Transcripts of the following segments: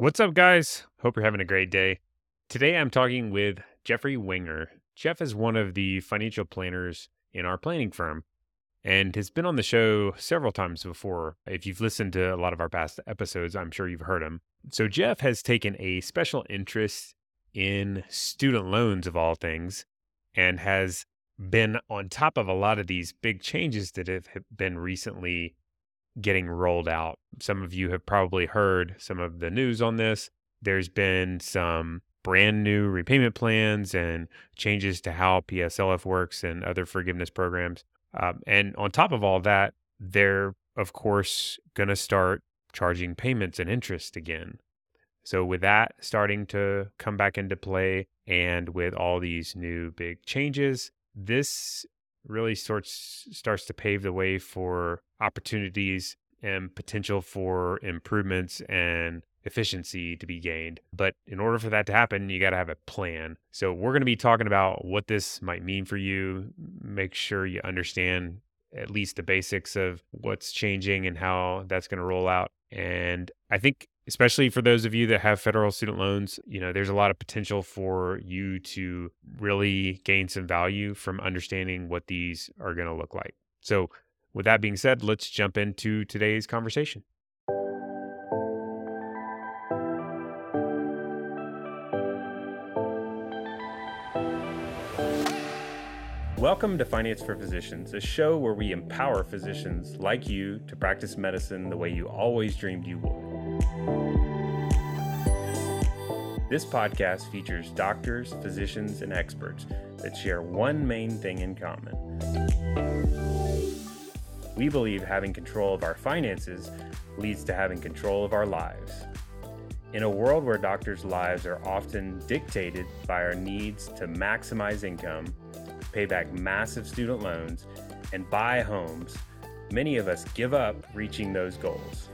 What's up, guys? Hope you're having a great day. Today I'm talking with Jeffrey Wenger. Jeff is one of the financial planners in our planning firm and has been on the show several times before. If you've listened to a lot of our past episodes, I'm sure you've heard him. So, Jeff has taken a special interest in student loans, of all things, and has been on top of a lot of these big changes that have been recently getting rolled out. Some of you have probably heard some of the news on this. There's been some brand new repayment plans and changes to how PSLF works and other forgiveness programs. Um, and on top of all that, they're, of course, going to start charging payments and interest again. So, with that starting to come back into play, and with all these new big changes, this really starts starts to pave the way for opportunities and potential for improvements and efficiency to be gained. But in order for that to happen, you got to have a plan. So we're going to be talking about what this might mean for you. Make sure you understand at least the basics of what's changing and how that's going to roll out. And I think especially for those of you that have federal student loans, you know, there's a lot of potential for you to really gain some value from understanding what these are going to look like. So, with that being said, let's jump into today's conversation. Welcome to Finance for Physicians, a show where we empower physicians like you to practice medicine the way you always dreamed you would. This podcast features doctors, physicians, and experts that share one main thing in common. We believe having control of our finances leads to having control of our lives. In a world where doctors' lives are often dictated by our needs to maximize income, pay back massive student loans, and buy homes, many of us give up reaching those goals.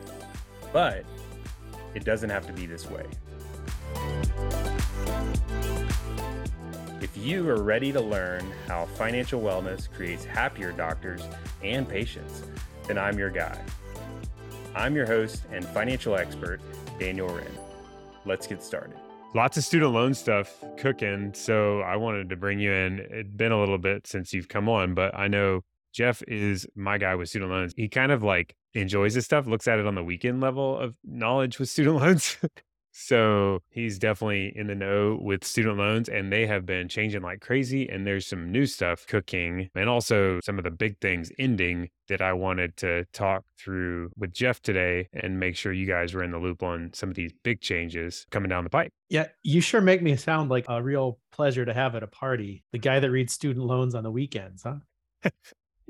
But it doesn't have to be this way. If you are ready to learn how financial wellness creates happier doctors and patients, then I'm your guy. I'm your host and financial expert, Daniel Wrenne. Let's get started lots of student loan stuff cooking. So I wanted to bring you in. It's been a little bit since you've come on, but I know Jeff is my guy with student loans. He kind of like enjoys this stuff, looks at it on the weekend level of knowledge with student loans. So he's definitely in the know with student loans, and they have been changing like crazy. And there's some new stuff cooking, and also some of the big things ending that I wanted to talk through with Jeff today and make sure you guys were in the loop on some of these big changes coming down the pipe. Yeah, you sure make me sound like a real pleasure to have at a party. The guy that reads student loans on the weekends, huh?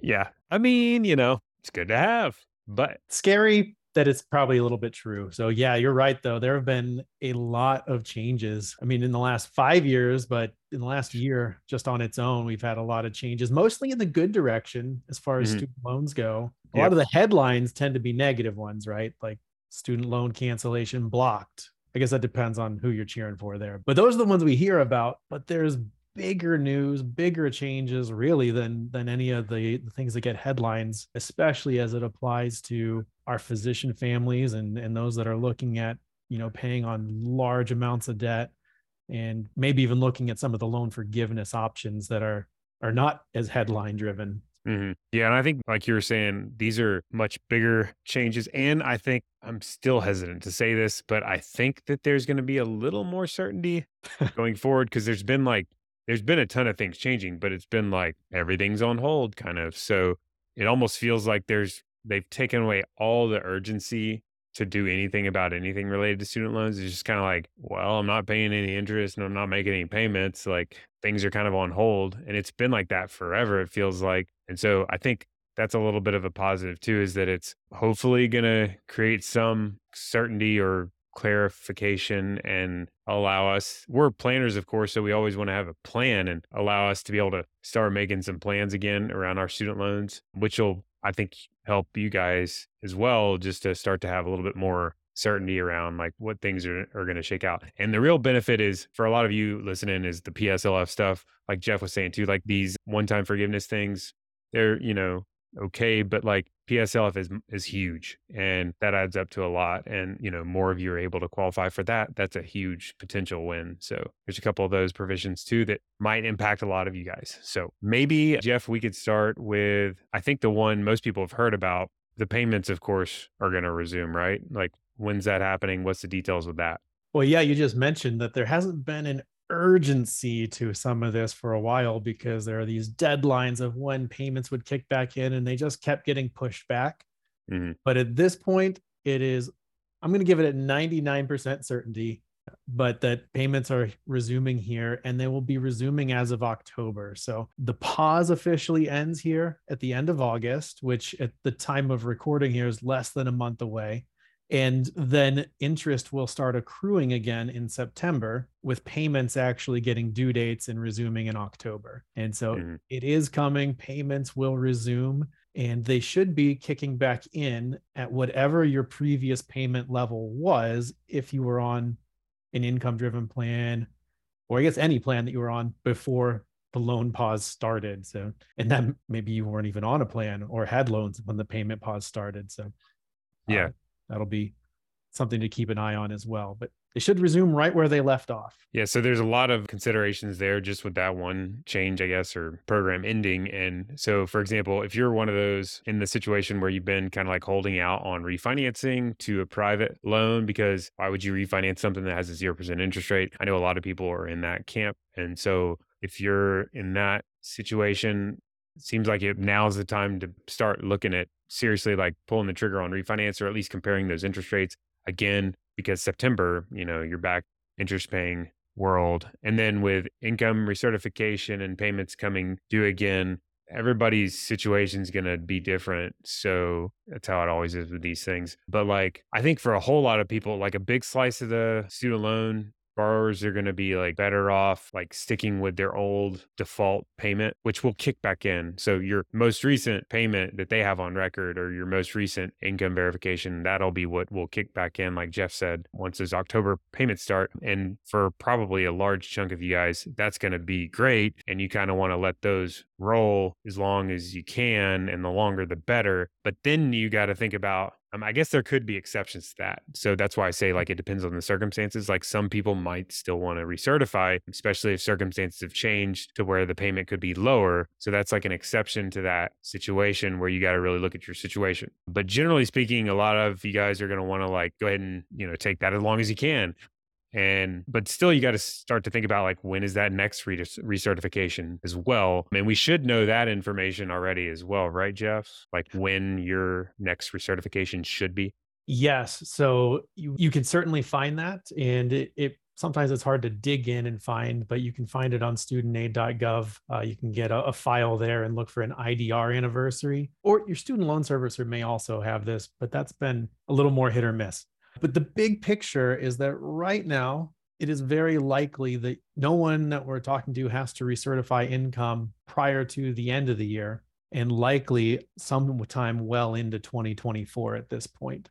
yeah. I mean, you know, it's good to have, but scary that it's probably a little bit true. So yeah, you're right though. There have been a lot of changes. I mean, in the last 5 years, but in the last year just on its own, we've had a lot of changes, mostly in the good direction as far as mm-hmm. student loans go. A yep. lot of the headlines tend to be negative ones, right? Like student loan cancellation blocked. I guess that depends on who you're cheering for there. But those are the ones we hear about, but there's bigger news, bigger changes really than than any of the, the things that get headlines, especially as it applies to our physician families and and those that are looking at you know paying on large amounts of debt and maybe even looking at some of the loan forgiveness options that are are not as headline driven Mm-hmm. Yeah. And I think, like you were saying, these are much bigger changes. And I think I'm still hesitant to say this, but I think that there's going to be a little more certainty going forward because there's been like there's been a ton of things changing, but it's been like everything's on hold kind of. So it almost feels like there's they've taken away all the urgency to do anything about anything related to student loans. It's just kind of like, well, I'm not paying any interest and I'm not making any payments. Like things are kind of on hold. And it's been like that forever, it feels like. And so I think that's a little bit of a positive too, is that it's hopefully going to create some certainty or clarification and allow us we're planners of course so we always want to have a plan and allow us to be able to start making some plans again around our student loans which will i think help you guys as well just to start to have a little bit more certainty around like what things are, are going to shake out. And the real benefit is for a lot of you listening is the pslf stuff like jeff was saying too like these one-time forgiveness things they're you know okay, but like PSLF is is huge and that adds up to a lot and you know more of you are able to qualify for that that's a huge potential win. So there's a couple of those provisions too that might impact a lot of you guys. So maybe Jeff we could start with I think the one most people have heard about the payments of course are going to resume, right? Like when's that happening? What's the details with that? Well, yeah, you just mentioned that there hasn't been an urgency to some of this for a while because there are these deadlines of when payments would kick back in and they just kept getting pushed back. Mm-hmm. But at this point, it is, I'm going to give it a 99% certainty, but that payments are resuming here and they will be resuming as of October. So the pause officially ends here at the end of August, which at the time of recording here is less than a month away. And then interest will start accruing again in September, with payments actually getting due dates and resuming in October. And so mm-hmm. it is coming. Payments will resume, and they should be kicking back in at whatever your previous payment level was if you were on an income driven plan, or I guess any plan that you were on before the loan pause started. So, and then maybe you weren't even on a plan or had loans when the payment pause started. So, yeah. Um, that'll be something to keep an eye on as well. But they should resume right where they left off. Yeah, so there's a lot of considerations there just with that one change, I guess, or program ending. And so, for example, if you're one of those in the situation where you've been kind of like holding out on refinancing to a private loan, because why would you refinance something that has a 0% interest rate? I know a lot of people are in that camp. And so, if you're in that situation, it seems like it now's the time to start looking at seriously like pulling the trigger on refinance or at least comparing those interest rates again because September, you know, you're back interest paying world. And then with income recertification and payments coming due again, everybody's situation is going to be different. So that's how it always is with these things. But like, I think for a whole lot of people, like a big slice of the student loan borrowers are going to be like better off like sticking with their old default payment which will kick back in. So your most recent payment that they have on record or your most recent income verification that'll be what will kick back in like jeff said once those october payments start. And for probably a large chunk of you guys that's going to be great and you kind of want to let those roll as long as you can and the longer the better but then you got to think about um, I guess there could be exceptions to that. So that's why I say like it depends on the circumstances. Like some people might still want to recertify, especially if circumstances have changed to where the payment could be lower. So that's like an exception to that situation where you got to really look at your situation. But generally speaking, a lot of you guys are going to want to like go ahead and, you know, take that as long as you can and but still you got to start to think about like when is that next re- recertification as well? I mean, we should know that information already as well right jeff? Like when your next recertification should be? Yes so you, you can certainly find that and it, it sometimes it's hard to dig in and find but you can find it on studentaid.gov uh, you can get a, a, file there and look for an idr anniversary or your student loan servicer may also have this but that's been a little more hit or miss but the big picture is that right now, it is very likely that no one that we're talking to has to recertify income prior to the end of the year and likely sometime well into 2024 at this point.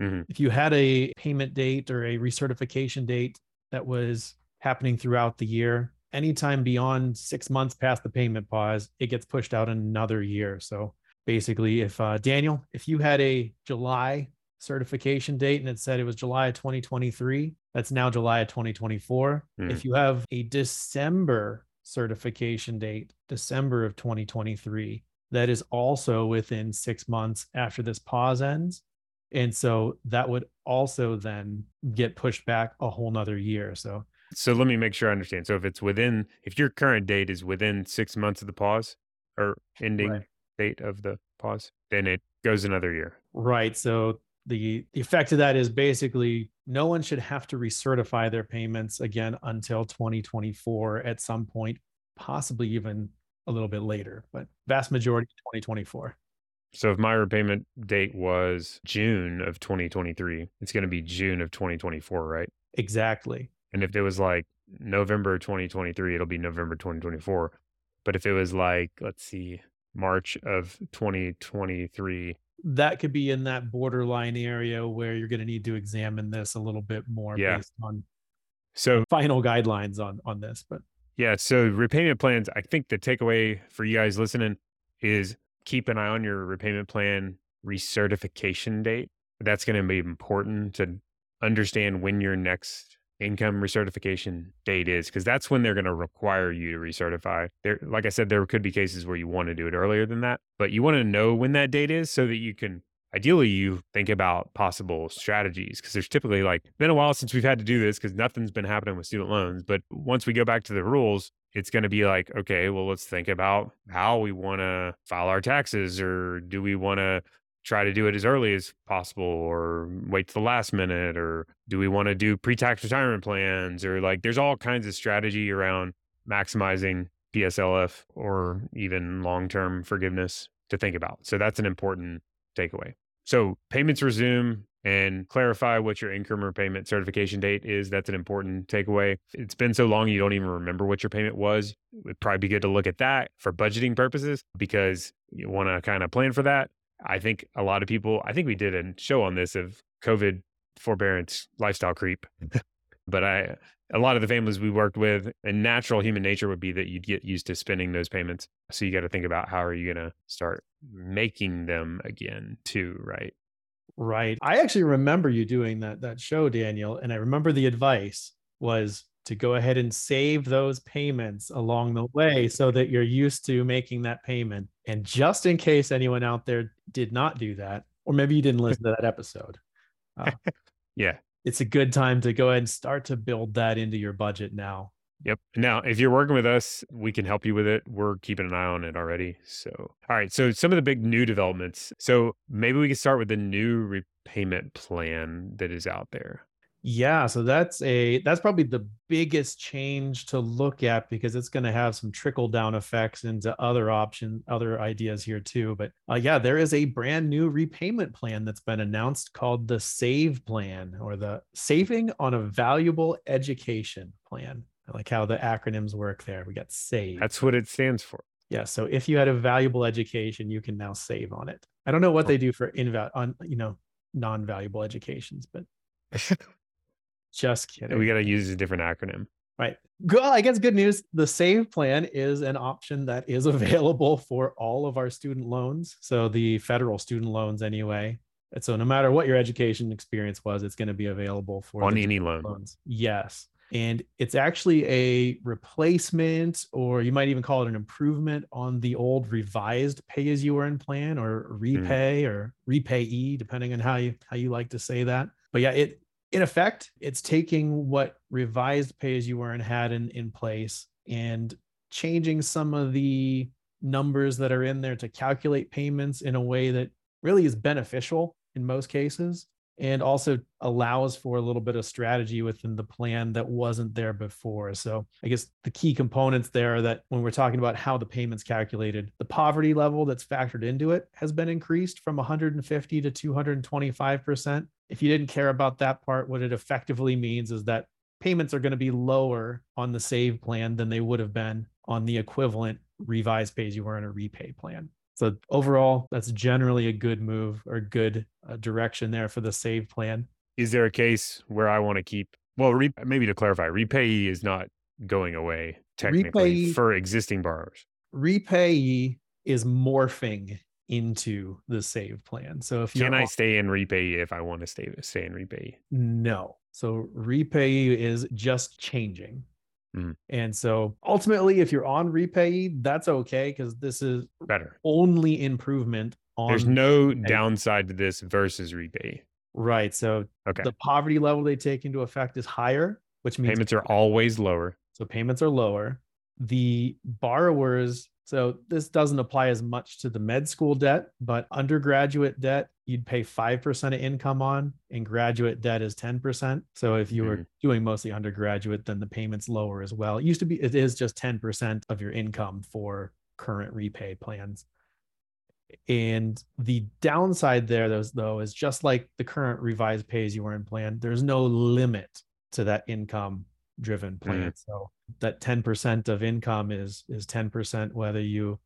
Mm-hmm. If you had a payment date or a recertification date that was happening throughout the year, anytime beyond six months past the payment pause, it gets pushed out another year. So basically, if uh, Daniel, if you had a July certification date and it said it was July of 2023. That's now July of 2024. Mm. If you have a December certification date, December of 2023, that is also within six months after this pause ends. And so that would also then get pushed back a whole nother year. So so let me make sure I understand. So if it's within if your current date is within six months of the pause or ending right. date of the pause, then it goes another year. Right. So the, the effect of that is basically no one should have to recertify their payments again until 2024 at some point, possibly even a little bit later, but vast majority 2024. So if my repayment date was June of 2023, it's going to be June of 2024, right? Exactly. And if it was like November 2023, it'll be November 2024. But if it was like, let's see, March of 2023, that could be in that borderline area where you're going to need to examine this a little bit more yeah. based on so final guidelines on on this but yeah so repayment plans i think the takeaway for you guys listening is keep an eye on your repayment plan recertification date. That's going to be important to understand when your next income recertification date is because that's when they're going to require you to recertify. There, like I said, there could be cases where you want to do it earlier than that, but you want to know when that date is so that you can ideally you think about possible strategies because there's typically like been a while since we've had to do this because nothing's been happening with student loans but once we go back to the rules it's going to be like okay well let's think about how we want to file our taxes or do we want to try to do it as early as possible or wait to the last minute or do we want to do pre-tax retirement plans or like there's all kinds of strategy around maximizing PSLF or even long-term forgiveness to think about. So that's an important takeaway. So payments resume and clarify what your income repayment certification date is. That's an important takeaway. It's been so long you don't even remember what your payment was. It'd probably be good to look at that for budgeting purposes because you want to kind of plan for that. I think a lot of people, I think we did a show on this of COVID forbearance lifestyle creep. but I, a lot of the families we worked with, and natural human nature would be that you'd get used to spending those payments. So you got to think about how are you going to start making them again, too, right? Right. I actually remember you doing that that show, Daniel, and I remember the advice was to go ahead and save those payments along the way so that you're used to making that payment. And just in case anyone out there did not do that, or maybe you didn't listen to that episode, uh, yeah, it's a good time to go ahead and start to build that into your budget now. Yep. Now, if you're working with us, we can help you with it. We're keeping an eye on it already. So, all right. So, some of the big new developments. So, maybe we can start with the new repayment plan that is out there. Yeah, so that's a that's probably the biggest change to look at because it's going to have some trickle down effects into other option other ideas here too. But uh, yeah, there is a brand new repayment plan that's been announced called the Save Plan or the Saving on a Valuable Education Plan. I like how the acronyms work there. We got SAVE. That's what it stands for. Yeah. So if you had a valuable education, you can now save on it. I don't know what they do for inval on you know non-valuable educations, but Just kidding. We got to use a different acronym. Right. Well, I guess good news. The save plan is an option that is available for all of our student loans. So the federal student loans, anyway. And so no matter what your education experience was, it's going to be available for on any loan. Loans. Yes. And it's actually a replacement, or you might even call it an improvement on the old revised pay as you earn plan or hmm. repay mm. or repayee, depending on how you how you like to say that. But yeah, it in effect, it's taking what revised pay as you earn had in, in place and changing some of the numbers that are in there to calculate payments in a way that really is beneficial in most cases and also allows for a little bit of strategy within the plan that wasn't there before. So, I guess the key components there are that when we're talking about how the payment's calculated, the poverty level that's factored into it has been increased from 150 to 225%. If you didn't care about that part, what it effectively means is that payments are going to be lower on the save plan than they would have been on the equivalent revised pay as you earn or repay plan. So overall, that's generally a good move or good uh, direction there for the save plan. Is there a case where I want to keep? Well, re- maybe to clarify, repayee is not going away technically repayee, for existing borrowers. Repayee is morphing into the save plan. So if you can I stay in repay if I want to stay stay in repayee? No. So repayee is just changing. Mm. And so ultimately, if you're on repay, that's okay because this is better. Only improvement on. There's no repay. downside to this versus repay. Right. So okay. the poverty level they take into effect is higher, which means payments are always lower. So payments are lower. The borrowers so this doesn't apply as much to the med school debt, but undergraduate debt, you'd pay 5% of income on, and graduate debt is 10%. So if you mm-hmm. were doing mostly undergraduate, then the payment's lower as well. It used to be, it is just 10% of your income for current repay plans. And the downside there, though, is just like the current revised pay as you earn plan, there's no limit to that income driven plan. Mm. So that 10% of income is is 10% whether you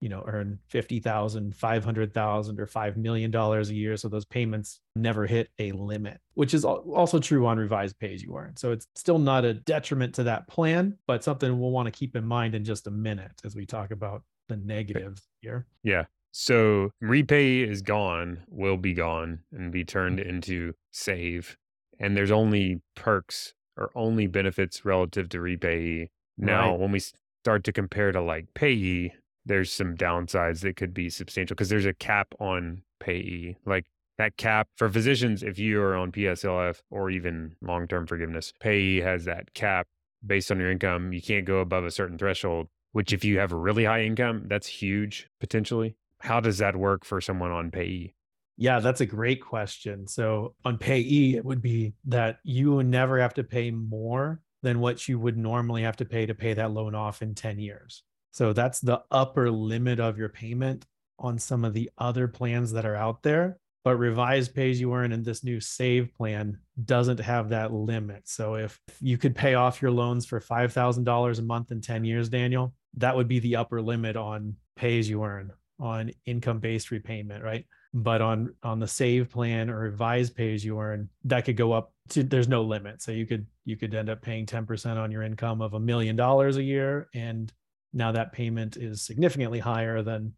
you know earn 50,000, 500,000 or 5 million dollars a year so those payments never hit a limit, which is also true on revised pay as you earn. So it's still not a detriment to that plan, but something we'll want to keep in mind in just a minute as we talk about the negatives here. Yeah. So repay is gone, will be gone, and be turned into save. And there's only perks or only benefits relative to repayee. Now, Right. when we start to compare to like payee, there's some downsides that could be substantial because there's a cap on payee. Like that cap for physicians, if you are on PSLF or even long term forgiveness, payee has that cap based on your income. You can't go above a certain threshold, which if you have a really high income, that's huge potentially. How does that work for someone on payee? Yeah, that's a great question. So on payee, it would be that you never have to pay more than what you would normally have to pay to pay that loan off in 10 years. So that's the upper limit of your payment on some of the other plans that are out there. But revised pays you earn in this new save plan doesn't have that limit. So if you could pay off your loans for $5,000 a month in 10 years, Daniel, that would be the upper limit on pays you earn on income based repayment, right? But on on the save plan or revised pay as you earn that could go up to there's no limit. So you could you could end up paying 10% on your income of a million dollars a year and now that payment is significantly higher than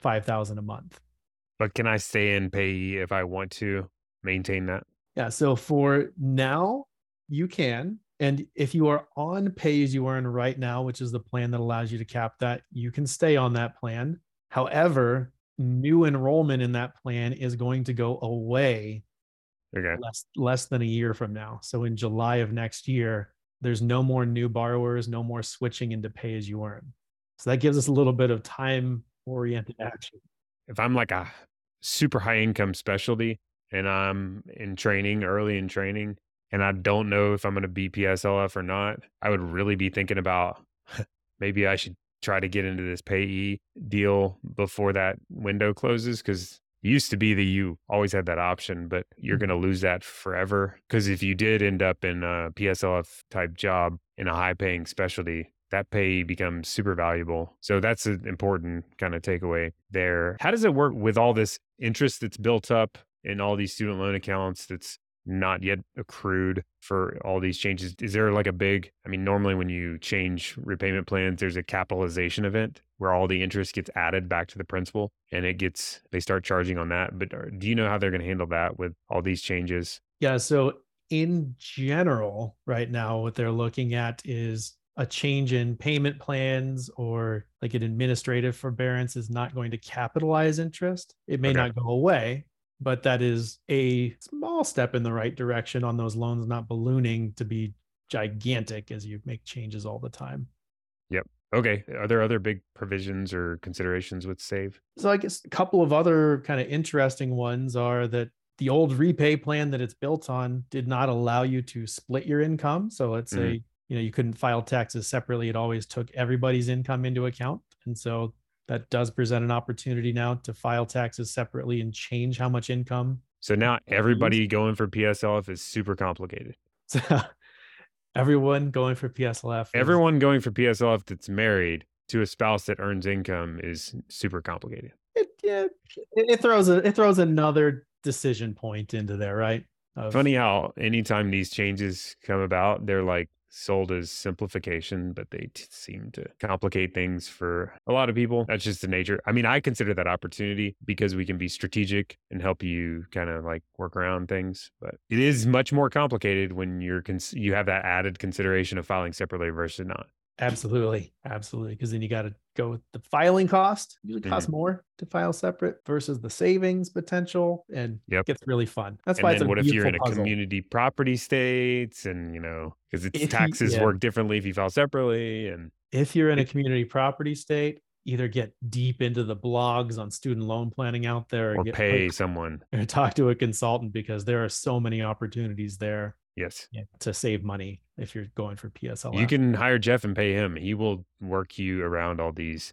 5000 a month. But can I stay in pay if I want to maintain that? yeah so for now you can. And if you are on pay as you earn right now which is the plan that allows you to cap that you can stay on that plan. However new enrollment in that plan is going to go away Okay. less less than a year from now. So in July of next year, there's no more new borrowers, no more switching into pay as you earn. So that gives us a little bit of time oriented action. If I'm like a super high income specialty and I'm in training, early in training, and I don't know if I'm going to be PSLF or not, I would really be thinking about maybe I should try to get into this payee deal before that window closes because it used to be that you always had that option, but you're Mhm. going to lose that forever. Because if you did end up in a PSLF type job in a high paying specialty, that pay becomes super valuable. So that's an important kind of takeaway there. How does it work with all this interest that's built up in all these student loan accounts that's not yet accrued for all these changes? Is there like a big, I mean, normally when you change repayment plans, there's a capitalization event where all the interest gets added back to the principal and it gets, they start charging on that. But do you know how they're going to handle that with all these changes? Yeah. So in general, right now, what they're looking at is a change in payment plans or like an administrative forbearance is not going to capitalize interest. It may Okay. not go away, but that is a small step in the right direction on those loans not ballooning to be gigantic as you make changes all the time. Yep. Okay. Are there other big provisions or considerations with SAVE? So I guess a couple of other kind of interesting ones are that the old repay plan that it's built on did not allow you to split your income. So let's mm-hmm. say you know you couldn't file taxes separately. It always took everybody's income into account, and so that does present an opportunity now to file taxes separately and change how much income. So now everybody going for PSLF is super complicated. So everyone going for PSLF. is- Everyone going for PSLF that's married to a spouse that earns income is super complicated. it, yeah, it, it throws a it throws another decision point into there, right? Of- Funny how anytime these changes come about, they're like sold as simplification, but they t- seem to complicate things for a lot of people. That's just the nature. I mean, I consider that opportunity because we can be strategic and help you kind of like work around things. But it is much more complicated when you're cons- you have that added consideration of filing separately versus not. Absolutely, absolutely. Because then you got to go with the filing cost. Usually Mm-hmm. costs more to file separate versus the savings potential, and Yep. it gets really fun. That's and why then it's a what if you're in a puzzle. community property states and you know because its If you- taxes yeah. work differently if you file separately and If you're in a community property state, either get deep into the blogs on student loan planning out there, or get, pay someone. or talk to a consultant because there are so many opportunities there Yes. to save money if you're going for PSLF. You can hire Jeff and pay him. He will work you around all these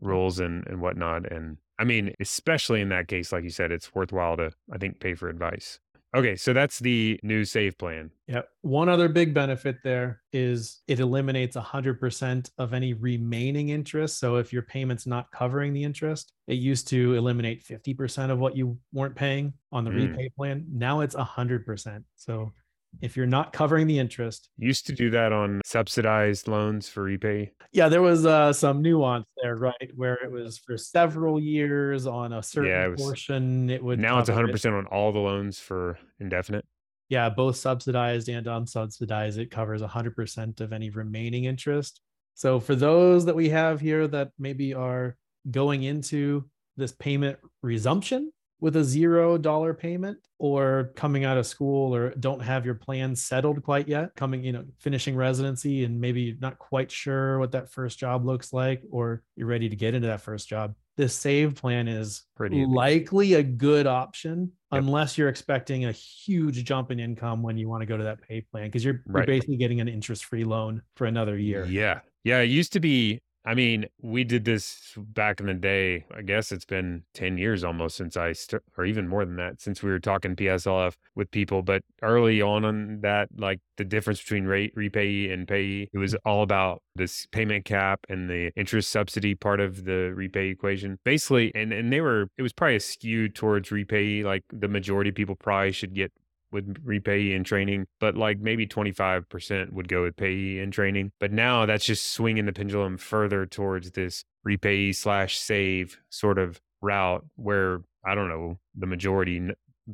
rules and, and whatnot. And I mean, especially in that case, like you said, it's worthwhile to, I think, pay for advice. Okay. So that's the new save plan. Yeah. One other big benefit there is it eliminates 100% of any remaining interest. So if your payment's not covering the interest, it used to eliminate 50% of what you weren't paying on the Mm. repay plan. Now it's 100%. So if you're not covering the interest. Used to do that on subsidized loans for repay. Yeah, there was uh, some nuance there, right? Where it was for several years on a certain Yeah, it was- portion. It would Now it's cover it. 100% on all the loans for indefinite. Yeah, both subsidized and unsubsidized. It covers 100% of any remaining interest. So for those that we have here that maybe are going into this payment resumption with a zero dollar payment or coming out of school or don't have your plan settled quite yet, coming, you know, finishing residency and maybe not quite sure what that first job looks like or you're ready to get into that first job. This save plan is Pretty. likely a good option Yep. unless you're expecting a huge jump in income when you want to go to that pay plan because you're, you're basically getting an interest-free loan for another year. Yeah. Yeah. It used to be, I mean, we did this back in the day. I guess it's been 10 years almost since I, st- or even more than that, since we were talking PSLF with people. But early on on that, like the difference between rate repayee and payee, it was all about this payment cap and the interest subsidy part of the repay equation. Basically, and, and they were, it was probably skewed towards repayee. Like the majority of people probably should get with repayee and training, but like maybe 25% would go with payee and training. But now that's just swinging the pendulum further towards this repayee slash save sort of route where I don't know, the majority,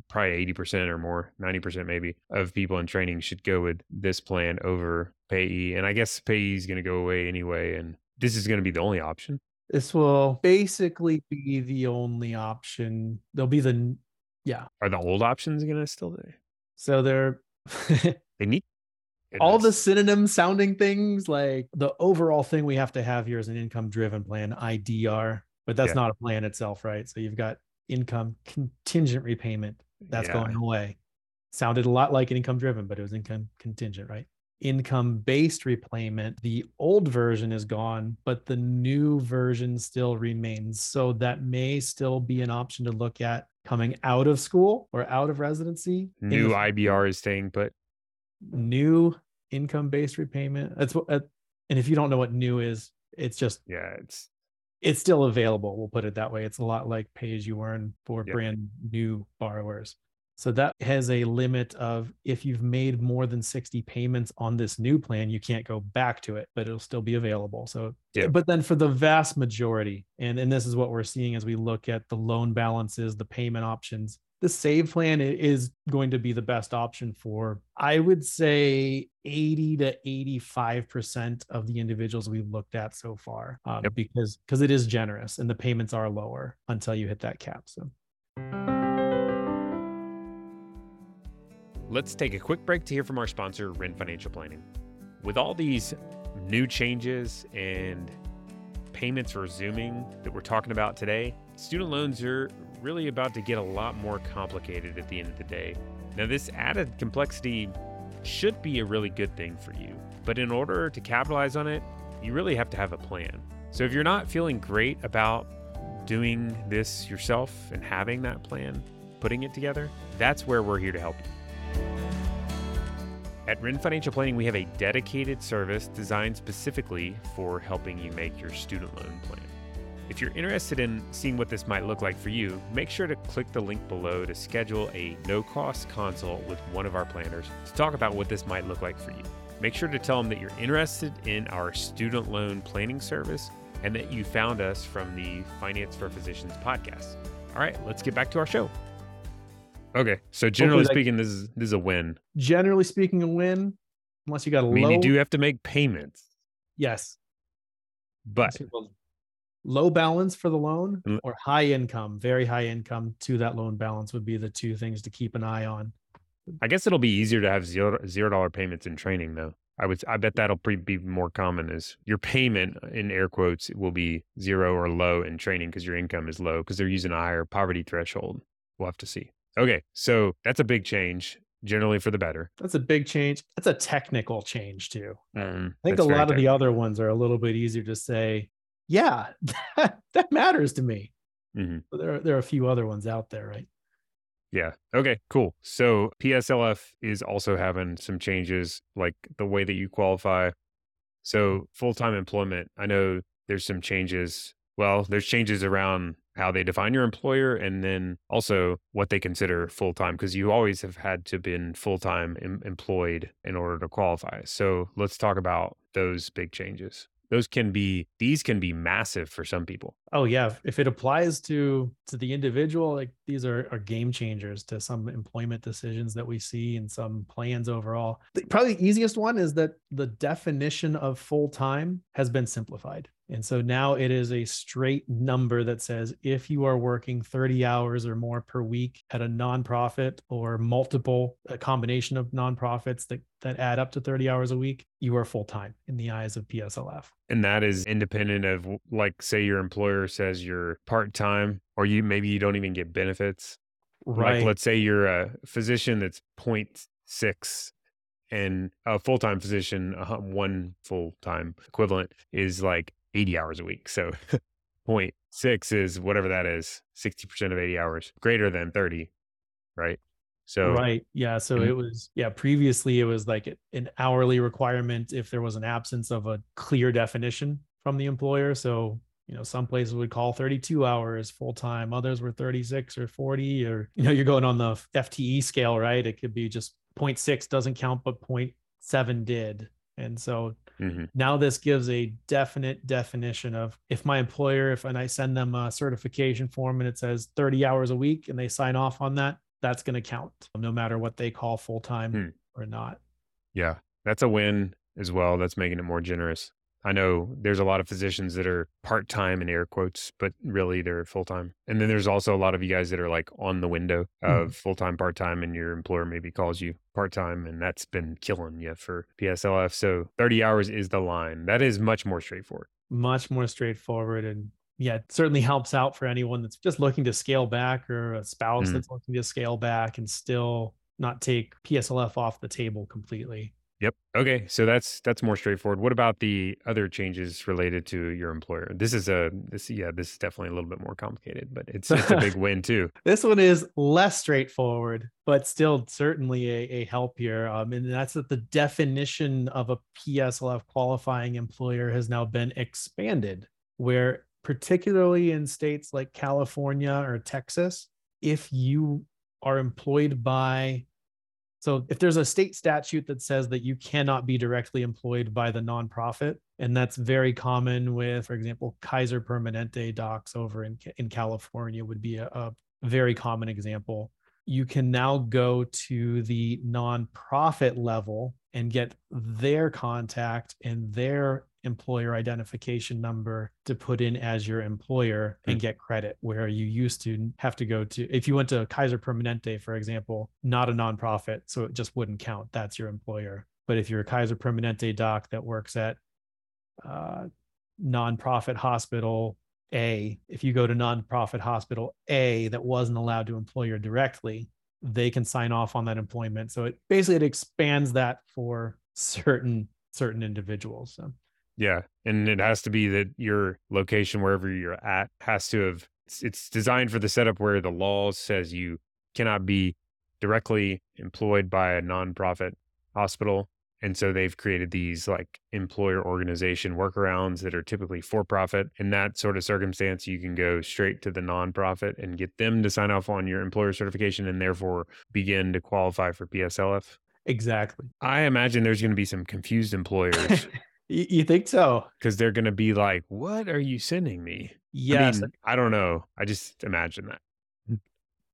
probably 80% or more, 90% maybe of people in training should go with this plan over payee. And I guess payee is going to go away anyway. And this is going to be the only option. This will basically be the only option. There'll be the, yeah. Are the old options going to still be? So they're, They need all the synonym sounding things like the overall thing we have to have here is an income driven plan idr but that's Yeah. not a plan itself right so you've got income contingent repayment that's Yeah. going away sounded a lot like an income driven but it was income contingent right income based repayment the old version is gone but the new version still remains so that may still be an option to look at coming out of school or out of residency the New IBR is staying put. new income based repayment. That's what, uh, and if you don't know what new is, it's just Yeah, it's it's still available. We'll put it that way. It's a lot like pay as you earn for brand new borrowers. So that has a limit of if you've made more than 60 payments on this new plan, you can't go back to it, but it'll still be available. So, Yeah. but then for the vast majority, and, and this is what we're seeing as we look at the loan balances, the payment options, the save plan is going to be the best option for, I would say 80 to 85% of the individuals we've looked at so far, um, Yep. because, because it is generous and the payments are lower until you hit that cap. So. Let's take a quick break to hear from our sponsor, Wrenne Financial Planning. With all these new changes and payments resuming that we're talking about today, student loans are really about to get a lot more complicated at the end of the day. Now, this added complexity should be a really good thing for you, but in order to capitalize on it, you really have to have a plan. So, if you're not feeling great about doing this yourself and having that plan, putting it together, that's where we're here to help you. At Wrenne Financial Planning, we have a dedicated service designed specifically for helping you make your student loan plan. If you're interested in seeing what this might look like for you, make sure to click the link below to schedule a no cost consult with one of our planners to talk about what this might look like for you. Make sure to tell them that you're interested in our student loan planning service and that you found us from the Finance for Physicians podcast. All right, let's get back to our show. Okay, so generally that- speaking, this is this is a win. generally speaking, a win, unless you got a I mean, low. you do have to make payments, yes, but low balance for the loan Mm. or high income, very high income to that loan balance would be the two things to keep an eye on. I guess it'll be easier to have zero zero dollar payments in training, though. I would, I bet that'll pre- be more common. Is your payment in air quotes will be zero or low in training because your income is low because they're using a higher poverty threshold. We'll have to see. Okay, so that's a big change, generally for the better. That's a big change. That's a technical change too. Mm, I think a lot of the other ones are a little bit easier to say, yeah, that, that matters to me. Mhm. There, are, there are a few other ones out there, right? Yeah. Okay, cool. So PSLF is also having some changes, like the way that you qualify. So full time employment, I know there's some changes. Well, there's changes around how they define your employer and then also what they consider full time because you always have had to been full time em- employed in order to qualify. So let's talk about those big changes. Those can be these can be massive for some people. Oh yeah, if it applies to to the individual, like these are, are game changers to some employment decisions that we see and some plans overall. Probably the easiest one is that the definition of full time has been simplified. And so now it is a straight number that says if you are working 30 hours or more per week at a nonprofit or multiple, a combination of nonprofits that, that add up to 30 hours a week, you are full time in the eyes of PSLF. And that is independent of, like, say your employer says you're part time or you maybe you don't even get benefits. Right. Like, let's say you're a physician that's 0.6 and a full time physician, one full time equivalent is like 80 hours a week. So 0.6 is whatever that is, 60% of 80 hours, greater than 30, right? So right, yeah. So Mhm. it was yeah. Previously, it was like an hourly requirement if there was an absence of a clear definition from the employer. So you know, some places would call 32 hours full time, others were 36 or 40, or you know, you're going on the FTE scale, right? It could be just 0.6 doesn't count, but 0.7 did. And so mhm. now this gives a definite definition of if my employer if and i send them a certification form and it says 30 hours a week and they sign off on that that's going to count no matter what they call full-time Hmm. or not yeah, that's a win as well. That's making it more generous. I know there's a lot of physicians that are part time in air quotes, but really they're full time. And then there's also a lot of you guys that are like on the window Mhm. of full time, part time, and your employer maybe calls you part time, and that's been killing you for PSLF. So 30 hours is the line. That is much more straightforward. much more straightforward and yeah it certainly helps out for anyone that's just looking to scale back or a spouse Mhm. that's looking to scale back and still not take pslf off the table completely Yep. Okay. So that's that's more straightforward. What about the other changes related to your employer? This is a this yeah, this is definitely a little bit more complicated, but it's it's a big win too. This one is less straightforward, but still certainly a, a help here. Um, and that's that the definition of a PSLF qualifying employer has now been expanded, where particularly in states like California or Texas, if you are employed by so if there's a state statute that says that you cannot be directly employed by the nonprofit, and that's very common with, for example, Kaiser Permanente docs over in, in California would be a, a very common example. You can now go to the nonprofit level and get their contact and their employer identification number to put in as your employer and get credit where you used to have to go to if you went to Kaiser Permanente for example not a nonprofit so it just wouldn't count that's your employer. But if you're a Kaiser Permanente doc that works at uh, nonprofit hospital A if you go to nonprofit hospital A that wasn't allowed to employ you directly they can sign off on that employment. So it basically it expands that for certain certain individuals so Yeah. And it has to be that your location, wherever you're at, has to have, it's, it's designed for the setup where the law says you cannot be directly employed by a nonprofit hospital. And so they've created these like employer organization workarounds that are typically for profit. In that sort of circumstance, you can go straight to the nonprofit and get them to sign off on your employer certification and therefore begin to qualify for PSLF. exactly I imagine there's going to be some confused employers you, you think so because they're going to be like, "What are you sending me?" yes I, mean, I don't know. I just imagine that.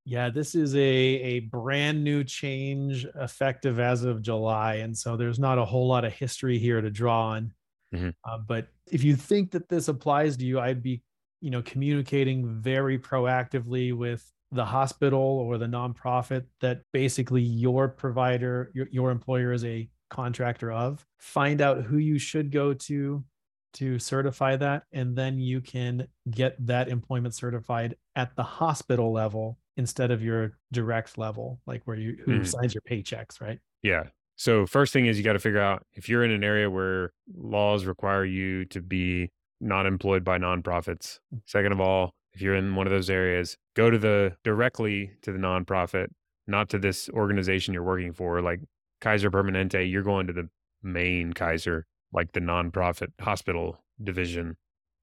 Yeah, this is a a brand new change effective as of July, and so there's not a whole lot of history here to draw on. Mhm. Uh, but if you think that this applies to you, I'd be, you know, communicating very proactively with the hospital or the nonprofit that basically your provider, your your employer is a contractor of. Find out who you should go to to certify that, and then you can get that employment certified at the hospital level instead of your direct level, like where you who Mhm. signs your paychecks, right? Yeah. So first thing is you got to figure out if you're in an area where laws require you to be not employed by nonprofits. Second of all, if you're in one of those areas, go to the directly to the nonprofit, not to this organization you're working for, like Kaiser Permanente. You're going to the main Kaiser, like the nonprofit hospital division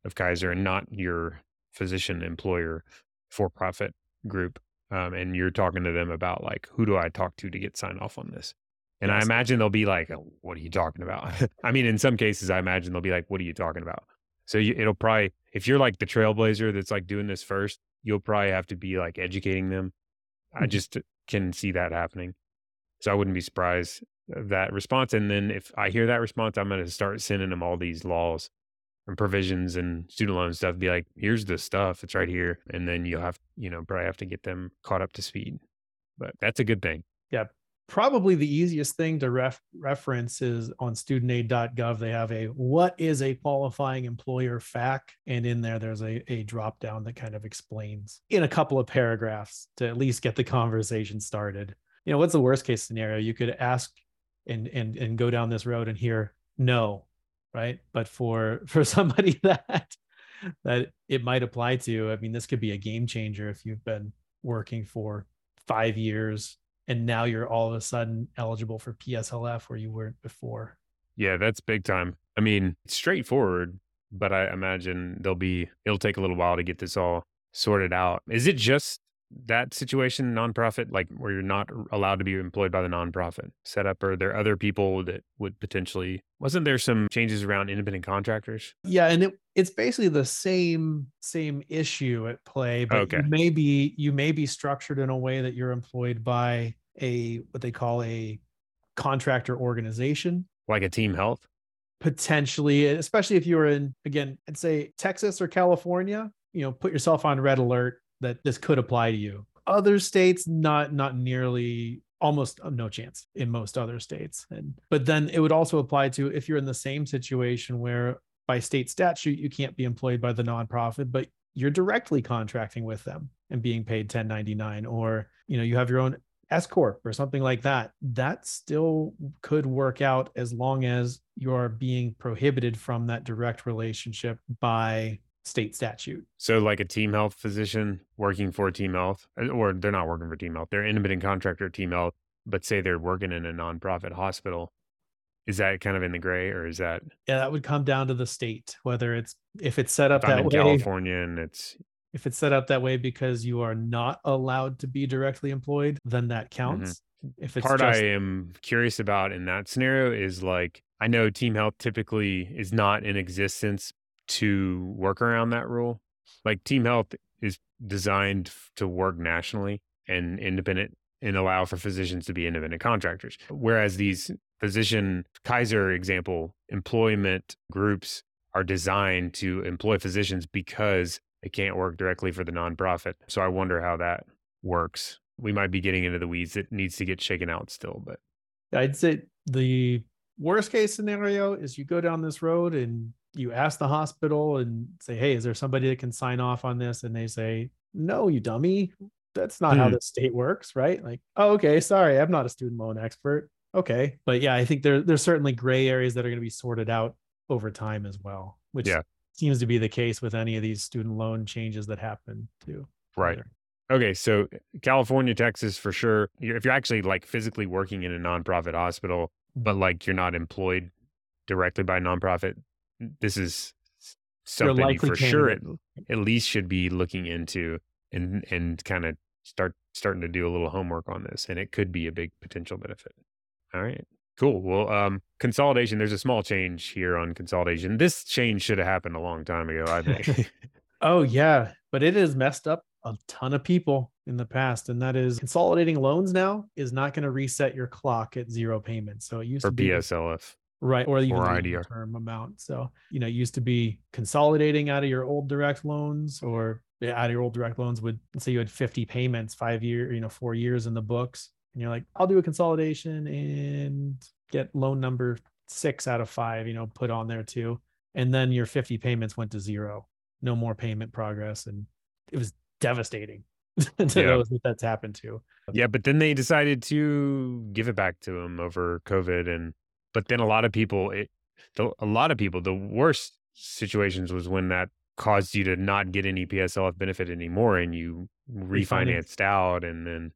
of Kaiser, and not your physician employer for profit group um, and you're talking to them about like who do I talk to to get sign off on this. And yes. I imagine they'll be like, oh, "What are you talking about?" I mean, in some cases, I imagine they'll be like, "What are you talking about?" So you, it'll probably, if you're like the trailblazer that's like doing this first, you'll probably have to be like educating them. Mm-hmm. I just can see that happening. So I wouldn't be surprised uh, that response. And then if I hear that response, I'm going to start sending them all these laws and provisions and student loan stuff. Be like, here's the stuff. It's right here. And then you'll have, you know, probably have to get them caught up to speed. But that's a good thing. Yeah. Probably the easiest thing to ref- reference is on studentaid.gov. They have a what is a qualifying employer FAQ? And in there, there's a, a drop down that kind of explains in a couple of paragraphs to at least get the conversation started. You know, what's the worst case scenario? You could ask and and and go down this road and hear no right? But for for somebody that that it might apply to i mean this could be a game changer if you've been working for five years and now you're all of a sudden eligible for pslf where you weren't before. Yeah that's big time. I mean it's straightforward but i imagine there'll be it'll take a little while to get this all sorted out. Is it just that situation nonprofit like where you're not allowed to be employed by the nonprofit setup or there other people that would potentially wasn't there some changes around independent contractors? Yeah and it, it's basically the same same issue at play but okay. you may be you may be structured in a way that you're employed by a what they call a contractor organization. Like a team health? Potentially especially if you were in again i'd say texas or california you know put yourself on red alert that this could apply to you. Other states, not not nearly almost uh, no chance in most other states. And but then it would also apply to if you're in the same situation where by state statute you can't be employed by the nonprofit, but you're directly contracting with them and being paid 1099 or you know you have your own S corp or something like that. That still could work out as long as you are being prohibited from that direct relationship by state statute. So, like a team health physician working for Team Health, uh, or they're not working for Team Health, they're independent contractor Team Health, but say they're working in a nonprofit hospital. Is that kind of in the gray, or is that? Yeah, that would come down to the state whether it's if it's set up that in way. California and it's if it's set up that way because you are not allowed to be directly employed, then that mm-hmm. counts. Mm-hmm. If it's part just... I am curious about in that scenario is like I know Team Health typically is not in existence to work around that rule. Like Team Health is designed to work nationally and independent and allow for physicians to be independent contractors. Whereas these physician Kaiser example employment groups are designed to employ physicians because they can't work directly for the nonprofit. So I wonder how that works. We might be getting into the weeds. It needs to get shaken out still, but I'd say the worst case scenario is you go down this road and you ask the hospital and say, "Hey, is there somebody that can sign off on this?" And they say, "No, you dummy. That's not how hmm. the state works, right?" Like, "Oh, okay, sorry, I'm not a student loan expert." Okay, but yeah, I think there there's certainly gray areas that are going to be sorted out over time as well, which yeah. seems to be the case with any of these student loan changes that happen too. Right. Okay, so California, Texas, for sure. If you're actually like physically working in a nonprofit hospital, but mm-hmm. like you're not employed directly by a nonprofit, this is something for sure at, at least should be looking into and and kind of start starting to do a little homework on this and it could be a big potential benefit. All right. Cool. Well um consolidation there's a small change here on consolidation. This change should have happened a long time ago i think. Oh yeah but it has messed up a ton of people in the past and that is consolidating loans now is not going to reset your clock at zero payments so it used or to be pslf right or even the term amount. So you know it used to be consolidating out of your old direct loans or eh, out of your old direct loans would say you had 50 payments five year you know four years in the books and you're like i'll do a consolidation and get loan number six out of five you know put on there too. And then your 50 payments went to zero. No more payment progress and it was devastating to yeah. those that that's happened to. Yeah but then they decided to give it back to them over covid and but then a lot of people, it, the, a lot of people, the worst situations was when that caused you to not get any PSLF benefit anymore and you refinanced out. And then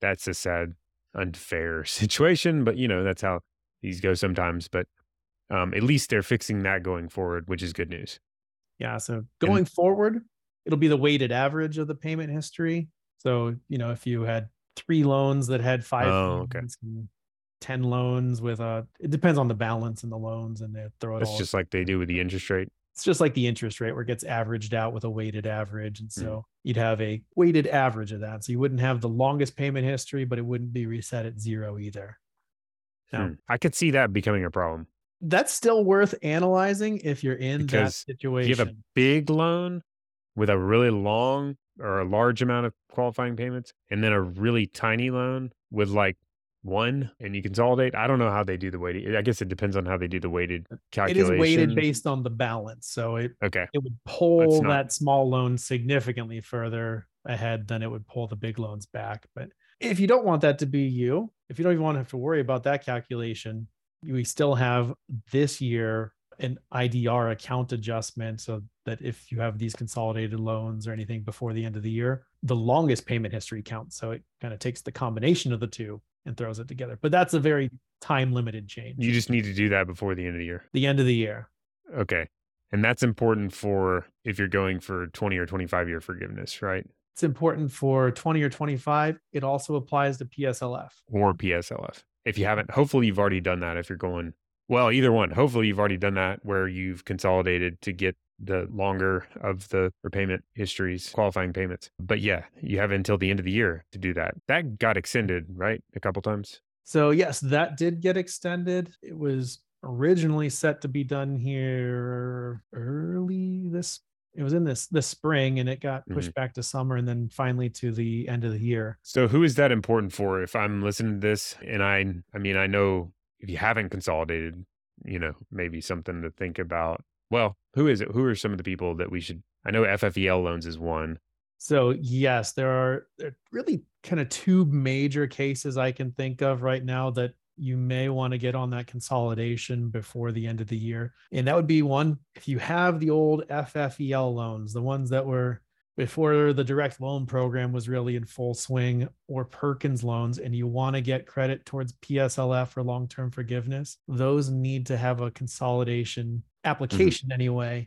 that's a sad, unfair situation. But, you know, that's how these go sometimes. But um, at least they're fixing that going forward, which is good news. Yeah. So going and, forward, it'll be the weighted average of the payment history. So, you know, if you had three loans that had five Oh, okay. Payments and 10 loans with a, it depends on the balance and the loans and they throw it all. just like they do with the interest rate. it's just like the interest rate where it gets averaged out with a weighted average. And Mm. so you'd have a weighted average of that. So you wouldn't have the longest payment history, but it wouldn't be reset at zero either. Now, Hmm. I could see that becoming a problem. that's still worth analyzing if you're in that Because If situation. you have a big loan with a really long or a large amount of qualifying payments, and then a really tiny loan with like one, and you consolidate. I don't know how they do the weighted. I guess it depends on how they do the weighted it calculation. is weighted based on the balance. So it, Okay. it would pull not- that small loan significantly further ahead than it would pull the big loans back. But if you don't want that to be you, if you don't even want to have to worry about that calculation, we still have this year an IDR account adjustment so that if you have these consolidated loans or anything before the end of the year, the longest payment history counts. So it kind of takes the combination of the two and throws it together. But that's a very time limited change. You just need to do that before the end of the year. the end of the year. Okay. And that's important for if you're going for 20 or 25 year forgiveness, right? It's important for 20 or 25. It also applies to PSLF. Or PSLF. If you haven't, hopefully you've already done that if you're going, well, either one. Hopefully you've already done that where you've consolidated to get the longer of the repayment histories, qualifying payments. But yeah, you have until the end of the year to do that. That got extended, right? A couple times. So, yes, that did get extended. It was originally set to be done here early this it was in this this spring and it got mm-hmm. pushed back to summer and then finally to the end of the year. So who is that important for? If I'm listening to this and I I mean I know if you haven't consolidated, you know, maybe something to think about. Well, who is it? Who are some of the people that we should I know FFEL loans is one. So yes, there are, there really kind of two major cases I can think of right now that you may want to get on that consolidation before the end of the year. And that would be one if you have the old FFEL loans, the ones that were before the direct loan program was really in full swing, or Perkins loans, and you want to get credit towards PSLF or long term forgiveness, those need to have a consolidation application anyway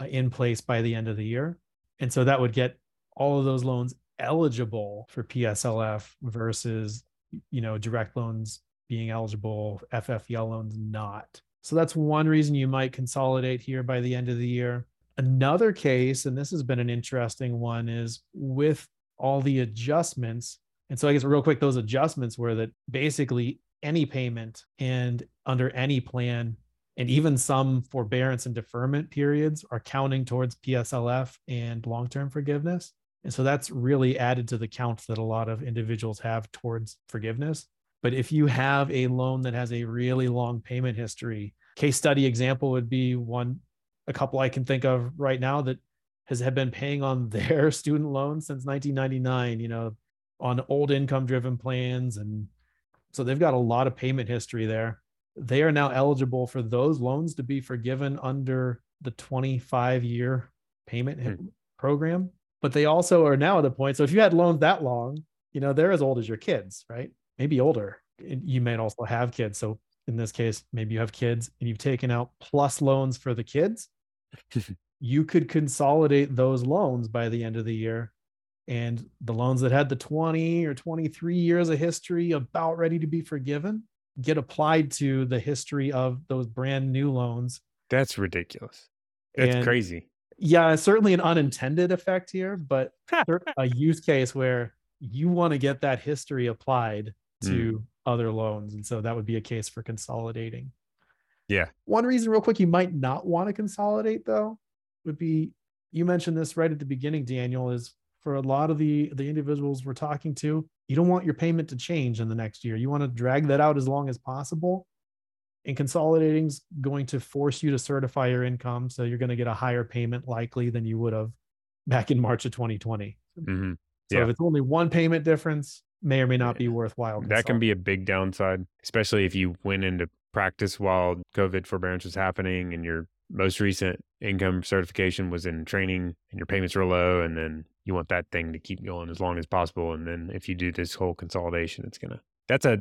uh, in place by the end of the year. And so that would get all of those loans eligible for PSLF versus, you know, direct loans being eligible, FFEL loans not. So that's one reason you might consolidate here by the end of the year. Another case, and this has been an interesting one, is with all the adjustments. And so I guess real quick, those adjustments were that basically any payment and under any plan and even some forbearance and deferment periods are counting towards PSLF and long term forgiveness. And so that's really added to the count that a lot of individuals have towards forgiveness. But if you have a loan that has a really long payment history, case study example would be one, a couple I can think of right now that has have been paying on their student loans since 1999, you know, on old income driven plans. And so they've got a lot of payment history there they are now eligible for those loans to be forgiven under the 25 year payment Hmm. program. But they also are now at the point. So if you had loans that long, you know, they're as old as your kids, right? Maybe older. You may also have kids. So in this case, maybe you have kids and you've taken out plus loans for the kids. you could consolidate those loans by the end of the year. And the loans that had the 20 or 23 years of history about ready to be forgiven get applied to the history of those brand new loans. That's ridiculous. That's And- crazy. Yeah, certainly an unintended effect here, but a use case where you want to get that history applied to other loans. And so that would be a case for consolidating. Yeah. One reason, real quick, you might not want to consolidate though would be you mentioned this right at the beginning, Daniel, is for a lot of the the individuals we're talking to, you don't want your payment to change in the next year. You want to drag that out as long as possible. And consolidating is going to force you to certify your income. So you're going to get a higher payment likely than you would have back in March of 2020. hmm So Yeah. if it's only one payment difference, may or may not be worthwhile. That can be a big downside, especially if you went into practice while COVID forbearance was happening and your most recent income certification was in training and your payments were low. And then you want that thing to keep going as long as possible. And then if you do this whole consolidation, it's going to, that's a,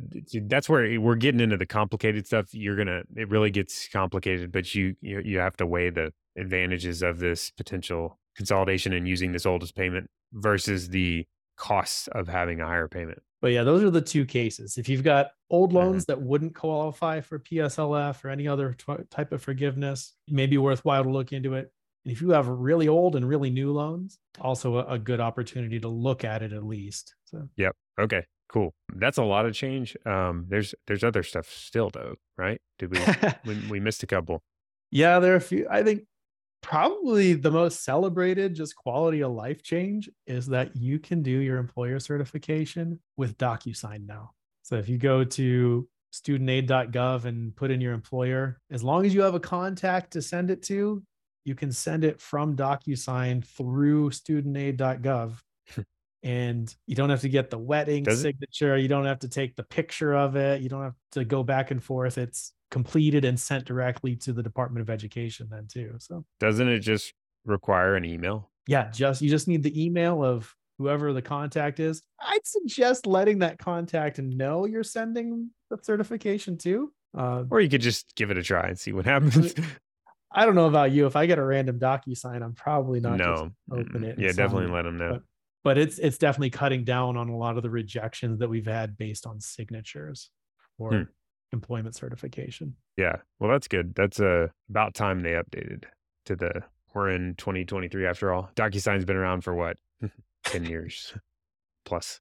that's where we're getting into the complicated stuff. You're going to, it really gets complicated, but you, you, you have to weigh the advantages of this potential consolidation and using this oldest payment versus the costs of having a higher payment. But yeah, those are the two cases. If you've got old Mhm. loans that wouldn't qualify for PSLF or any other tw- type of forgiveness, it may be worthwhile to look into it. And if you have really old and really new loans, also a, a good opportunity to look at it at least. So Yep. Okay, cool. That's a lot of change. Um, there's there's other stuff still though, right? Did we we, we missed a couple? yeah, there are a few. I think probably the most celebrated just quality of life change is that you can do your employer certification with DocuSign now. So if you go to studentaid.gov and put in your employer, as long as you have a contact to send it to, you can send it from DocuSign through studentaid.gov. Hmm. and you don't have to get the wet ink Does it? signature. You don't have to take the picture of it. You don't have to go back and forth. It's completed and sent directly to the Department of Education then too. So Doesn't it just require an email? yeah, just you just need the email of whoever the contact is. I'd suggest letting that contact know you're sending the certification to. Uh, Or you could just give it a try and see what happens. I don't know about you. If I get a random DocuSign, I'm probably not just no. open it. Yeah, definitely it. let them know. But- but it's it's definitely cutting down on a lot of the rejections that we've had based on signatures for Hmm. Employment certification. Yeah. Well, that's good. That's uh, about time they updated to the. We're in 2023 after all. DocuSign's been around for what? 10 years plus.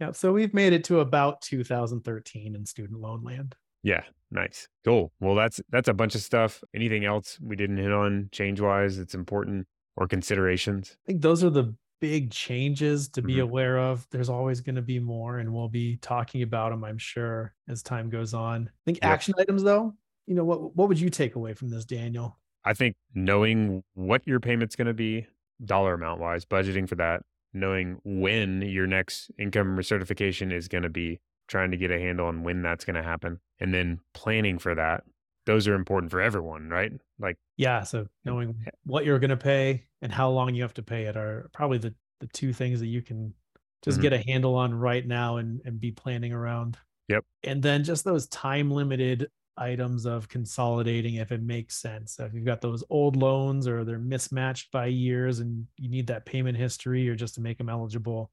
Yeah, so we've made it to about 2013 in student loan land. Yeah. Nice. Cool. Well, that's that's a bunch of stuff. Anything else we didn't hit on change wise? It's important or considerations. I think those are the big changes to be Mhm. aware of. There's always going to be more, and we'll be talking about them, I'm sure, as time goes on. I think Yep. action items, though, you know, what what would you take away from this, Daniel? I think knowing what your payment's going to be, dollar amount wise, budgeting for that, knowing when your next income recertification is going to be, trying to get a handle on when that's going to happen, and then planning for that. Those are important for everyone, right? Like, Yeah, so knowing what you're going to pay and how long you have to pay it are probably the the two things that you can just Mhm. get a handle on right now and and be planning around. Yep. And then just those time limited items of consolidating if it makes sense. So if you've got those old loans or they're mismatched by years and you need that payment history or just to make them eligible,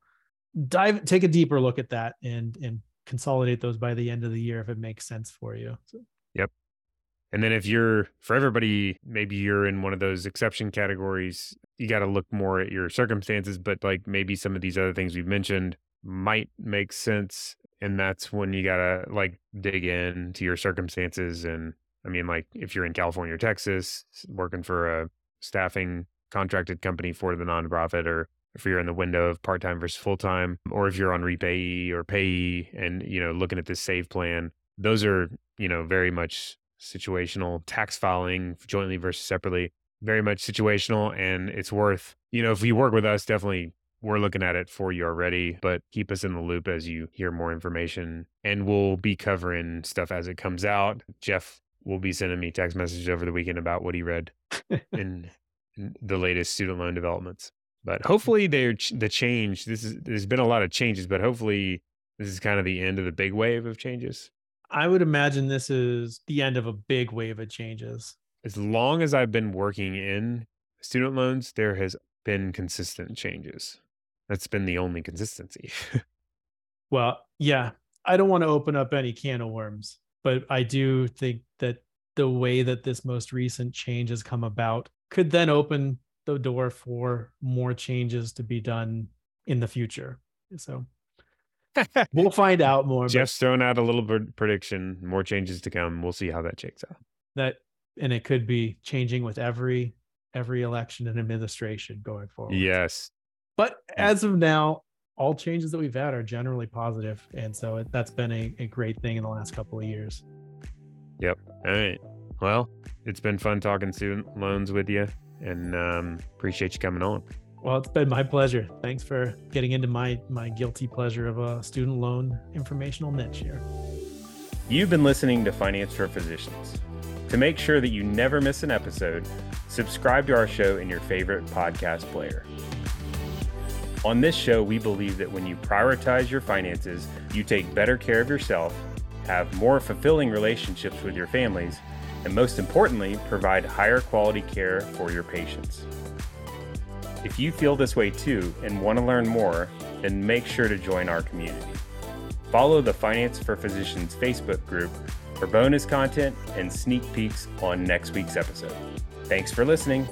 dive take a deeper look at that and and consolidate those by the end of the year if it makes sense for you. So and then if you're for everybody, maybe you're in one of those exception categories, you got to look more at your circumstances, but like maybe some of these other things we've mentioned might make sense. And that's when you got to like dig in to your circumstances. And I mean, like if you're in California or Texas working for a staffing contracted company for the nonprofit, or if you're in the window of part time versus full time, or if you're on REPAYE or PAYE and, you know, looking at this save plan, those are, you know, very much situational tax filing jointly versus separately. Very much situational and it's worth you know if you work with us definitely we're looking at it for you already but keep us in the loop as you hear more information. And we'll be covering stuff as it comes out. Jeff will be sending me text messages over the weekend about what he read in, the latest student loan developments. But hopefully they're ch- the change this is there's been a lot of changes but hopefully this is kind of the end of the big wave of changes I would imagine this is the end of a big wave of changes. as long as I've been working in student loans, there has been consistent changes. That's been the only consistency. Well, yeah, I don't want to open up any can of worms, but I do think that the way that this most recent change has come about could then open the door for more changes to be done in the future. So we'll find out more. but Jeff's thrown out a little bit prediction, more changes to come. We'll see how that shakes out. that and it could be changing with every every election and administration going forward. Yes. But as of now, all changes that we've had are generally positive, and so it, that's been a, a great thing in the last couple of years. Yep. All right. Well, it's been fun talking student loans with you and um, appreciate you coming on. Well, it's been my pleasure. Thanks for getting into my my guilty pleasure of a student loan informational niche here. You've been listening to Finance for Physicians. To make sure that you never miss an episode, subscribe to our show in your favorite podcast player. On this show, we believe that when you prioritize your finances, you take better care of yourself, have more fulfilling relationships with your families, and most importantly, provide higher quality care for your patients. If you feel this way too and want to learn more, then make sure to join our community. Follow the Finance for Physicians Facebook group for bonus content and sneak peeks on next week's episode. Thanks for listening.